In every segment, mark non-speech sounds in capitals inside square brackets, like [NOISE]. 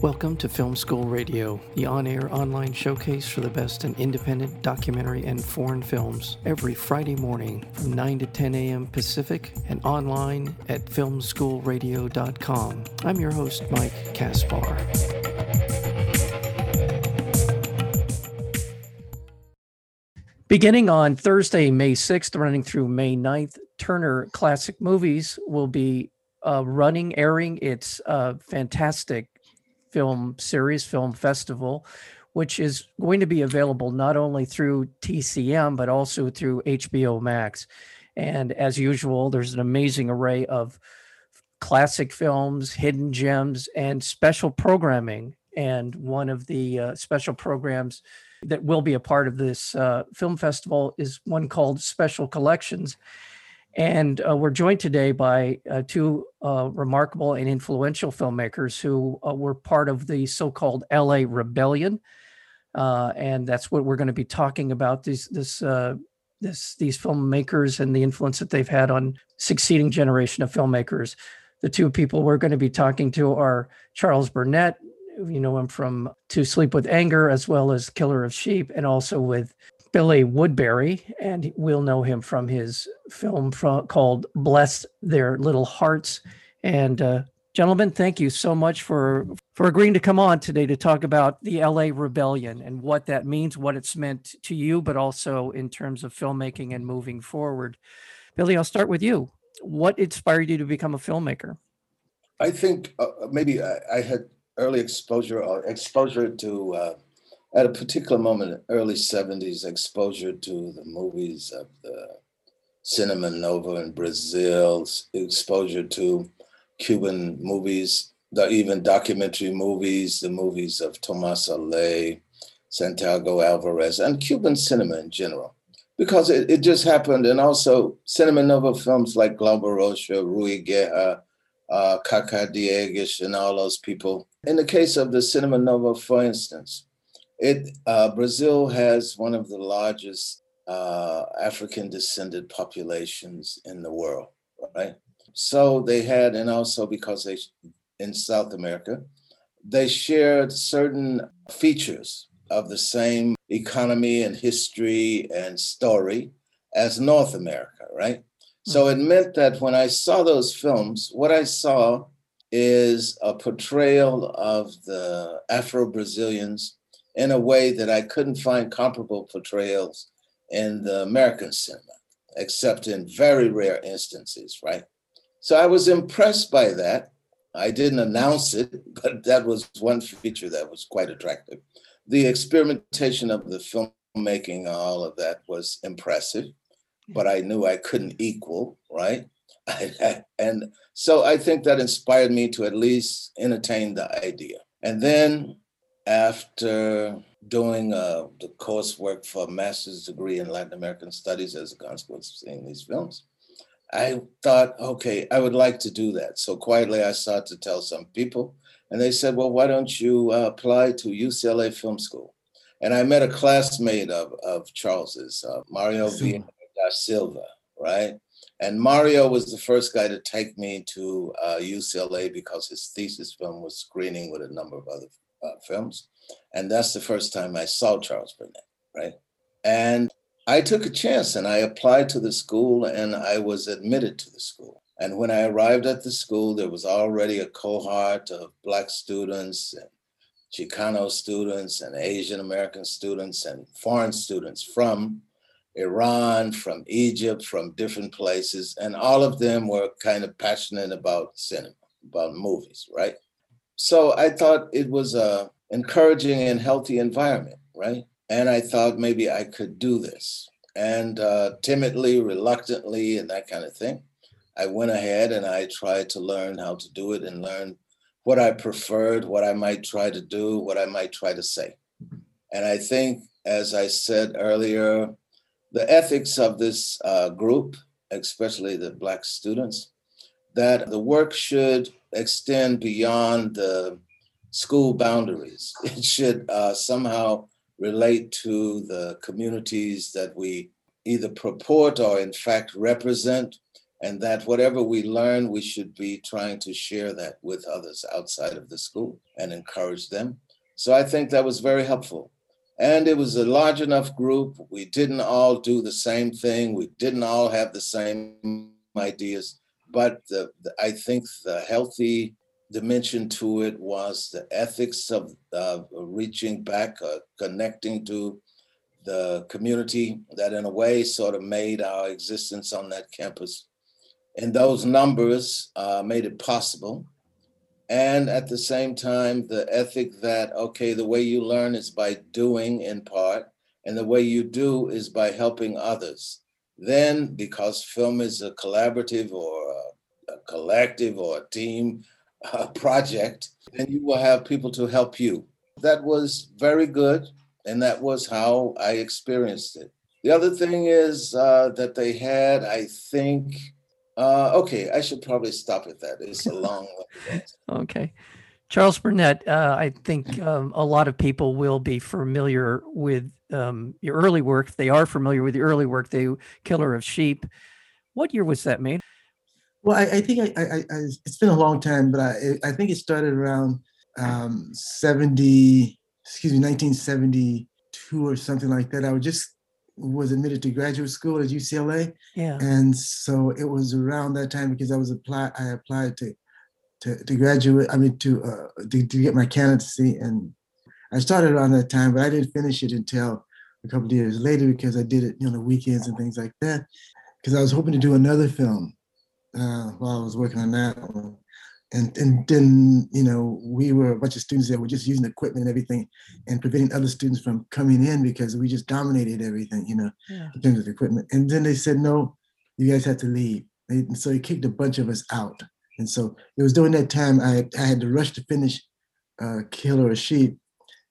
Welcome to Film School Radio, the on air online showcase for the best in independent documentary and foreign films, every Friday morning from 9 to 10 a.m. Pacific and online at filmschoolradio.com. I'm your host, Mike Kaspar. Beginning on Thursday, May 6th, running through May 9th, Turner Classic Movies will be uh, running, airing its uh, fantastic film series, film festival, which is going to be available not only through TCM, but also through HBO Max. And as usual, there's an amazing array of classic films, hidden gems, and special programming. And one of the uh, special programs that will be a part of this uh, film festival is one called Special Collections. And uh, we're joined today by uh, two uh, remarkable and influential filmmakers who uh, were part of the so called LA Rebellion. Uh, and that's what we're going to be talking about this, this, uh, this, these filmmakers and the influence that they've had on succeeding generation of filmmakers. The two people we're going to be talking to are Charles Burnett, you know him from To Sleep with Anger, as well as Killer of Sheep, and also with Billy Woodberry, and we'll know him from his film from, called Bless Their Little Hearts. And uh, gentlemen, thank you so much for for agreeing to come on today to talk about the LA Rebellion and what that means, what it's meant to you, but also in terms of filmmaking and moving forward. Billy, I'll start with you. What inspired you to become a filmmaker? I think uh, maybe I, I, had early exposure or exposure to uh, at a particular moment, early 70s, exposure to the movies of the Cinema Novo in Brazil, exposure to Cuban movies, even documentary movies, the movies of Tomas Alea, Santiago Alvarez, and Cuban cinema in general. Because it, it just happened, and also Cinema Novo films like Glauber Rocha, Ruy Guerra, uh, Cacá Diegues, and all those people. In the case of the Cinema Novo, for instance, it uh, Brazil has one of the largest uh, African descended populations in the world, right? So they had, and also because they in South America, they shared certain features of the same economy and history and story as North America, right? So mm-hmm. it meant that when I saw those films, what I saw is a portrayal of the Afro Brazilians in a way that I couldn't find comparable portrayals in the American cinema, except in very rare instances, right? So I was impressed by that. I didn't announce it, [LAUGHS] but that was one feature that was quite attractive. The experimentation of the filmmaking, all of that was impressive, but I knew I couldn't equal, right? [LAUGHS] and so I think that inspired me to at least entertain the idea. And then after doing uh, the coursework for a master's degree in Latin American studies as a consequence of seeing these films, I thought, okay, I would like to do that. So quietly, I started to tell some people, and they said, well, why don't you uh, apply to UCLA Film School? And I met a classmate of, of Charles's, uh, Mario Vieira da Silva, right? And Mario was the first guy to take me to uh, UCLA because his thesis film was screening with a number of other uh, films. And that's the first time I saw Charles Burnett, right? And I took a chance and I applied to the school and I was admitted to the school. And when I arrived at the school, there was already a cohort of Black students and Chicano students and Asian American students and foreign students from Iran, from Egypt, from different places. And all of them were kind of passionate about cinema, about movies, right? So I thought it was a encouraging and healthy environment, right? And I thought maybe I could do this. And uh, timidly, reluctantly, and that kind of thing, I went ahead and I tried to learn how to do it and learn what I preferred, what I might try to do, what I might try to say. And I think, as I said earlier, the ethics of this uh, group, especially the Black students, that the work should extend beyond the school boundaries. [LAUGHS] It should uh, somehow relate to the communities that we either purport or in fact represent and that whatever we learn, we should be trying to share that with others outside of the school and encourage them. So I think that was very helpful. And it was a large enough group. We didn't all do the same thing. We didn't all have the same ideas. But the, the, I think the healthy dimension to it was the ethics of uh, reaching back, uh, connecting to the community that, in a way, sort of made our existence on that campus. And those numbers uh, made it possible and at the same time the ethic that okay the way you learn is by doing in part and the way you do is by helping others then because film is a collaborative or a, a collective or a team [LAUGHS] project then you will have people to help you that was very good and that was how i experienced it the other thing is uh, that they had i think uh, okay, I should probably stop at that. It's a long one. [LAUGHS] okay. Charles Burnett, uh, I think um, a lot of people will be familiar with um, your early work. If they are familiar with your early work, the Killer of Sheep. What year was that made? Well, I, I think I, I, I, it's been a long time, but I, I think it started around um, 70, excuse me, 1972 or something like that. I was just was admitted to graduate school at UCLA. Yeah. And so it was around that time because I was applied. I applied to to, to graduate. I mean to, uh, to to get my candidacy, and I started around that time, but I didn't finish it until a couple of years later because I did it you know the weekends and things like that. Because I was hoping to do another film uh, while I was working on that one and and then you know we were a bunch of students that were just using equipment and everything and preventing other students from coming in because we just dominated everything you know yeah. in terms of equipment and then they said no you guys have to leave and so he kicked a bunch of us out and so it was during that time i, I had to rush to finish uh, killer a sheep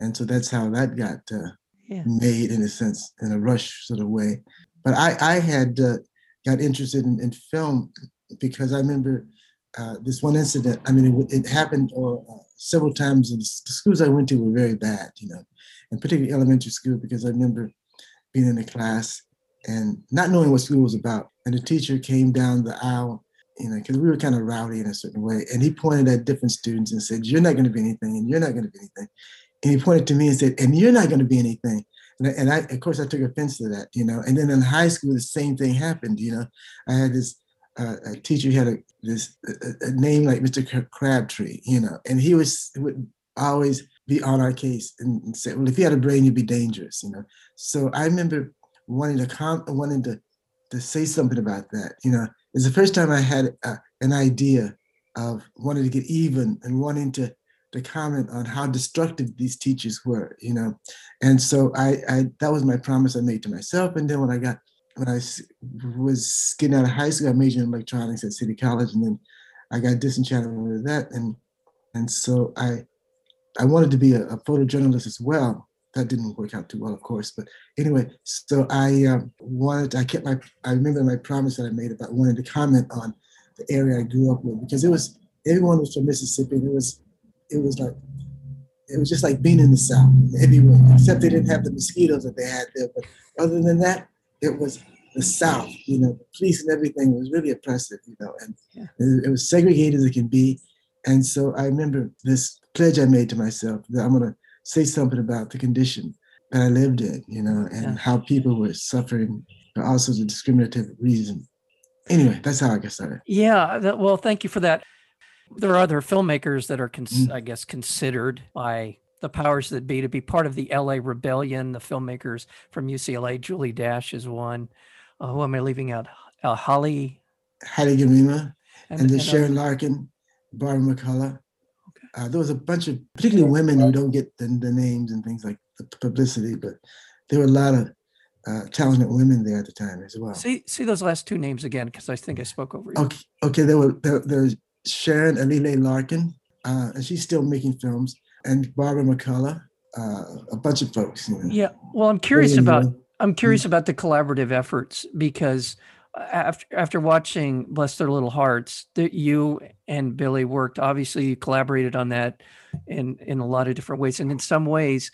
and so that's how that got uh, yeah. made in a sense in a rush sort of way but i i had uh, got interested in, in film because i remember uh, this one incident, I mean, it, it happened or uh, several times. the schools I went to were very bad, you know, and particularly elementary school because I remember being in a class and not knowing what school was about. And the teacher came down the aisle, you know, because we were kind of rowdy in a certain way, and he pointed at different students and said, "You're not going to be anything, and you're not going to be anything." And he pointed to me and said, "And you're not going to be anything." And I, and I, of course, I took offense to that, you know. And then in high school, the same thing happened. You know, I had this uh, a teacher had a this a, a, name like Mr. Crabtree, you know, and he was would always be on our case and, and say, well, if you had a brain, you'd be dangerous, you know. So I remember wanting to com- wanting to to say something about that. You know, it's the first time I had uh, an idea of wanting to get even and wanting to to comment on how destructive these teachers were. You know, and so I, I that was my promise I made to myself. And then when I got when I was getting out of high school, I majored in electronics at City College, and then I got disenchanted with that, and and so I I wanted to be a, a photojournalist as well. That didn't work out too well, of course, but anyway, so I um, wanted. I kept my. I remember my promise that I made about wanting to comment on the area I grew up with because it was everyone was from Mississippi. And it was it was like it was just like being in the South everywhere, except they didn't have the mosquitoes that they had there. But other than that, it was the South, you know, the police and everything was really oppressive, you know, and yeah. it, it, was segregated as it can be. And so I remember this pledge I made to myself that I'm going to say something about the condition that I lived in, you know, and yeah. how people were suffering for all sorts of discriminative reasons. Anyway, that's how I got started. Yeah. That, well, thank you for that. There are other filmmakers that are, cons- mm-hmm. I guess, considered by the powers that be to be part of the LA Rebellion. The filmmakers from UCLA, Julie Dash is one. Uh, who am I leaving out? Uh, Holly. Haile Gerima and, and then and, Sharon Larkin, Barbara McCullough. Uh, there was a bunch of, particularly women who don't get the, the names and things like the publicity, but there were a lot of uh, talented women there at the time as well. See, see those last two names again, because I think I spoke over you. Okay, okay. There were there, there's Sharon Alile Larkin, uh, and she's still making films and Barbara McCullough, uh, a bunch of folks. You know. Yeah. Well, I'm curious about I'm curious mm-hmm. about the collaborative efforts because after after watching Bless Their Little Hearts, that you and Billy worked. Obviously, you collaborated on that in in a lot of different ways, and in some ways,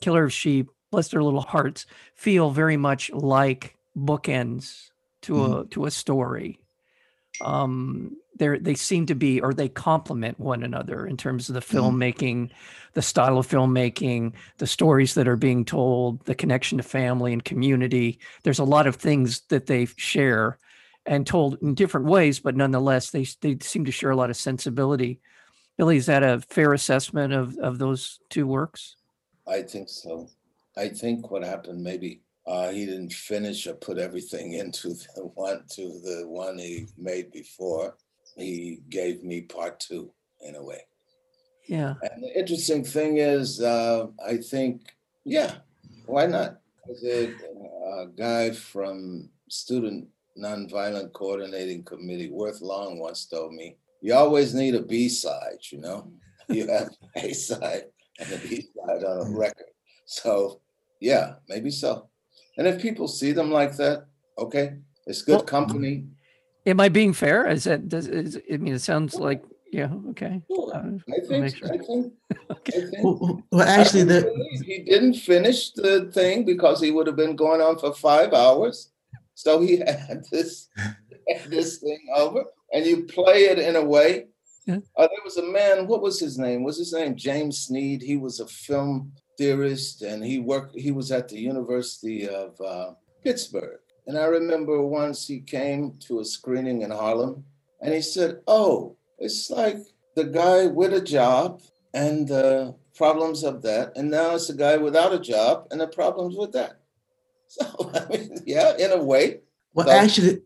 Killer of Sheep, Bless Their Little Hearts feel very much like bookends to mm-hmm. a to a story. um, they they seem to be or they complement one another in terms of the Mm-hmm. filmmaking, the style of filmmaking, the stories that are being told, the connection to family and community. There's a lot of things that they share and told in different ways, but nonetheless they they seem to share a lot of sensibility. Billy, is that a fair assessment of of those two works? I think so. I think what happened maybe uh, he didn't finish or put everything [LAUGHS] into the one to the one he made before. He gave me part two in a way. Yeah. And the interesting thing is, uh, I think, yeah, why not? There's a, a guy from Student Nonviolent Coordinating Committee, Worth Long, once told me, you always need a B side, you know? [LAUGHS] You have A side and a B side on a record. So, yeah, maybe so. And if people see them like that, okay, it's good Well- company. Am I being fair? Is that does is, I mean it sounds like yeah, okay. Sure. Uh, I think, sure. I think, [LAUGHS] I think Well, well, well, actually, the he didn't finish the thing because he would have been going on for five hours. So he [LAUGHS] had this this thing over, and you play it in a way. Yeah. Uh, there was a man. What was his name? Was his name James Snead? He was a film theorist, and he worked. He was at the University of uh, Pittsburgh. And I remember once he came to a screening in Harlem, and he said, "Oh, it's like the guy with a job and the problems of that. And now it's a guy without a job and the problems with that. [LAUGHS] So, I mean, yeah, in a way. Well, So- actually,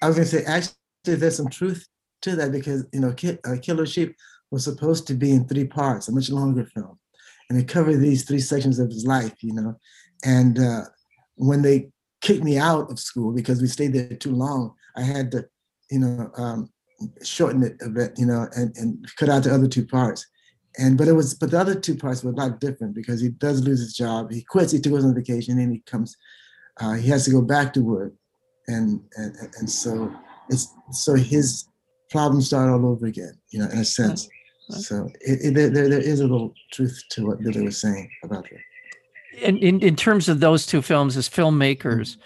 I was gonna say actually there's some truth to that because you know, Ki- uh, Killer Sheep was supposed to be in three parts, a much longer film, and it covered these three sections of his life. You know, and uh, when they kicked me out of school because we stayed there too long, I had to, you know, um, shorten it a bit, you know, and, and cut out the other two parts. And but it was but the other two parts were a lot different because he does lose his job. He quits. He goes on vacation, and he comes. Uh, he has to go back to work, and and and so it's so his problems start all over again. You know, in a sense. So it, it, there, there there is a little truth to what Billy was saying about that. In, in in terms of those two films as filmmakers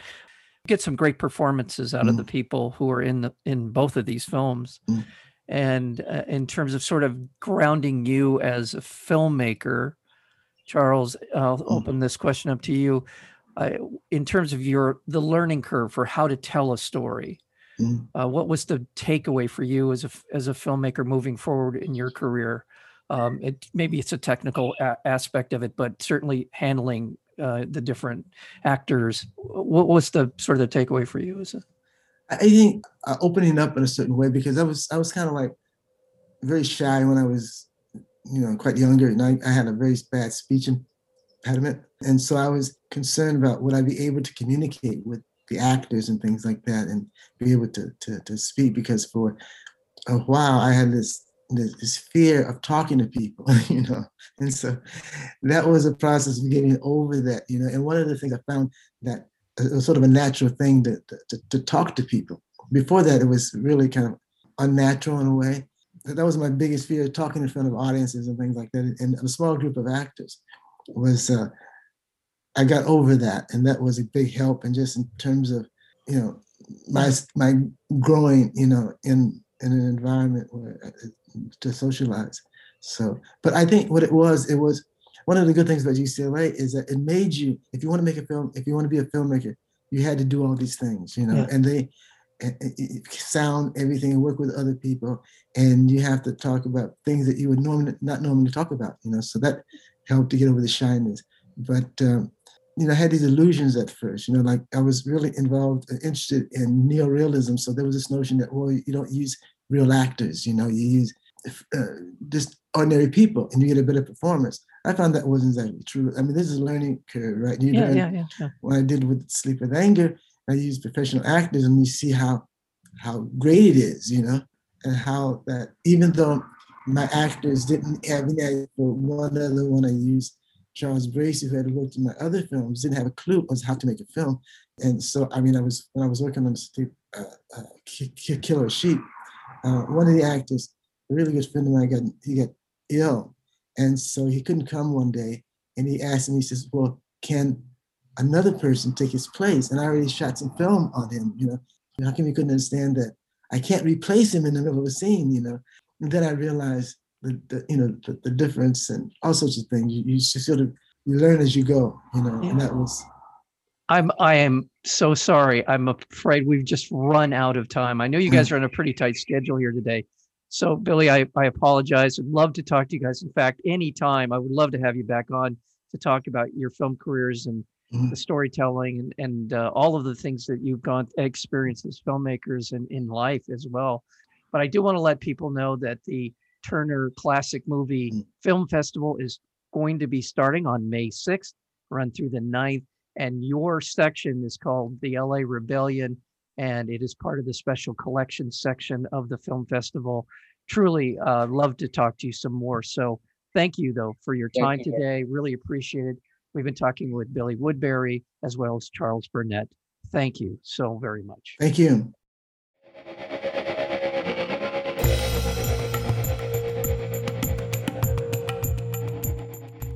get some great performances out of the people who are in the in both of these films. Mm. and uh, in terms of sort of grounding you as a filmmaker charles i'll open this question up to you. Uh, in terms of your the learning curve for how to tell a story Mm. uh, what was the takeaway for you as a as a filmmaker moving forward in your career um, it maybe it's a technical a- aspect of it but certainly handling uh, the different actors. What was the sort of the takeaway for you is it I think uh, opening up in a certain way because I was I was kind of like very shy when I was you know quite younger and I, I had a very bad speech impediment. And so I was concerned about would I be able to communicate with the actors and things like that and be able to to, to speak because for a while I had this, this fear of talking to people [LAUGHS] you know and so that was a process of getting over that you know and one of the things I found that it was sort of a natural thing to, to, to talk to people. Before that, it was really kind of unnatural in a way. That was my biggest fear, talking in front of audiences and things like that. And a small group of actors was, uh, I got over that. And that was a big help. And just in terms of, you know, my, my growing, you know, in, in an environment where uh, to socialize. So, but I think what it was, it was one of the good things about UCLA is that it made you, if you want to make a film, if you want to be a filmmaker, you had to do all these things, you know, Yeah. and they and- and- and sound everything and work with other people, and you have to talk about things that you would normally not normally talk about, you know. So that helped to get over the shyness. But um, you know, I had these illusions at first, you know, like I was really involved, uh, interested in neorealism. So there was this notion that well, you don't use real actors, you know, you use uh, just ordinary people, and you get a better performance. I found that wasn't exactly true. I mean, this is a learning curve, right? You yeah learn yeah yeah, yeah. what I did with Sleep with Anger, I used professional actors and you see how how great it is, you know, and how that even though my actors didn't have any idea for one other one I used, Charles Bracy, who had worked in my other films, didn't have a clue as how to make a film. And so, I mean, I was when I was working on Sleep, uh, uh, Ki- Ki- Killer Sheep, uh, one of the actors, a really good friend of mine, got he got ill, and so he couldn't come one day. And he asked me, he says, "Well, can another person take his place?" And I already shot some film on him. You know, how come he couldn't understand that I can't replace him in the middle of a scene, you know. And then I realized the, the you know the, the, difference and all sorts of things. You, you sort of you learn as you go, you know. Yeah. And that was. I'm I am so sorry. I'm afraid we've just run out of time. I know you guys mm. are on a pretty tight schedule here today. So Billy, I, I apologize. I'd love to talk to you guys. In fact, anytime I would love to have you back on to talk about your film careers and mm-hmm. the storytelling and, and uh, all of the things that you've gone experienced as filmmakers and in life as well. But I do want to let people know that the Turner Classic Movie mm-hmm. Film Festival is going to be starting on May 6th, run through the 9th. And your section is called the LA Rebellion, and it is part of the special collections section of the film festival. Truly uh, love to talk to you some more. So thank you, though, for your time you. today. Really appreciate it. We've been talking with Billy Woodberry as well as Charles Burnett. Thank you so very much. Thank you.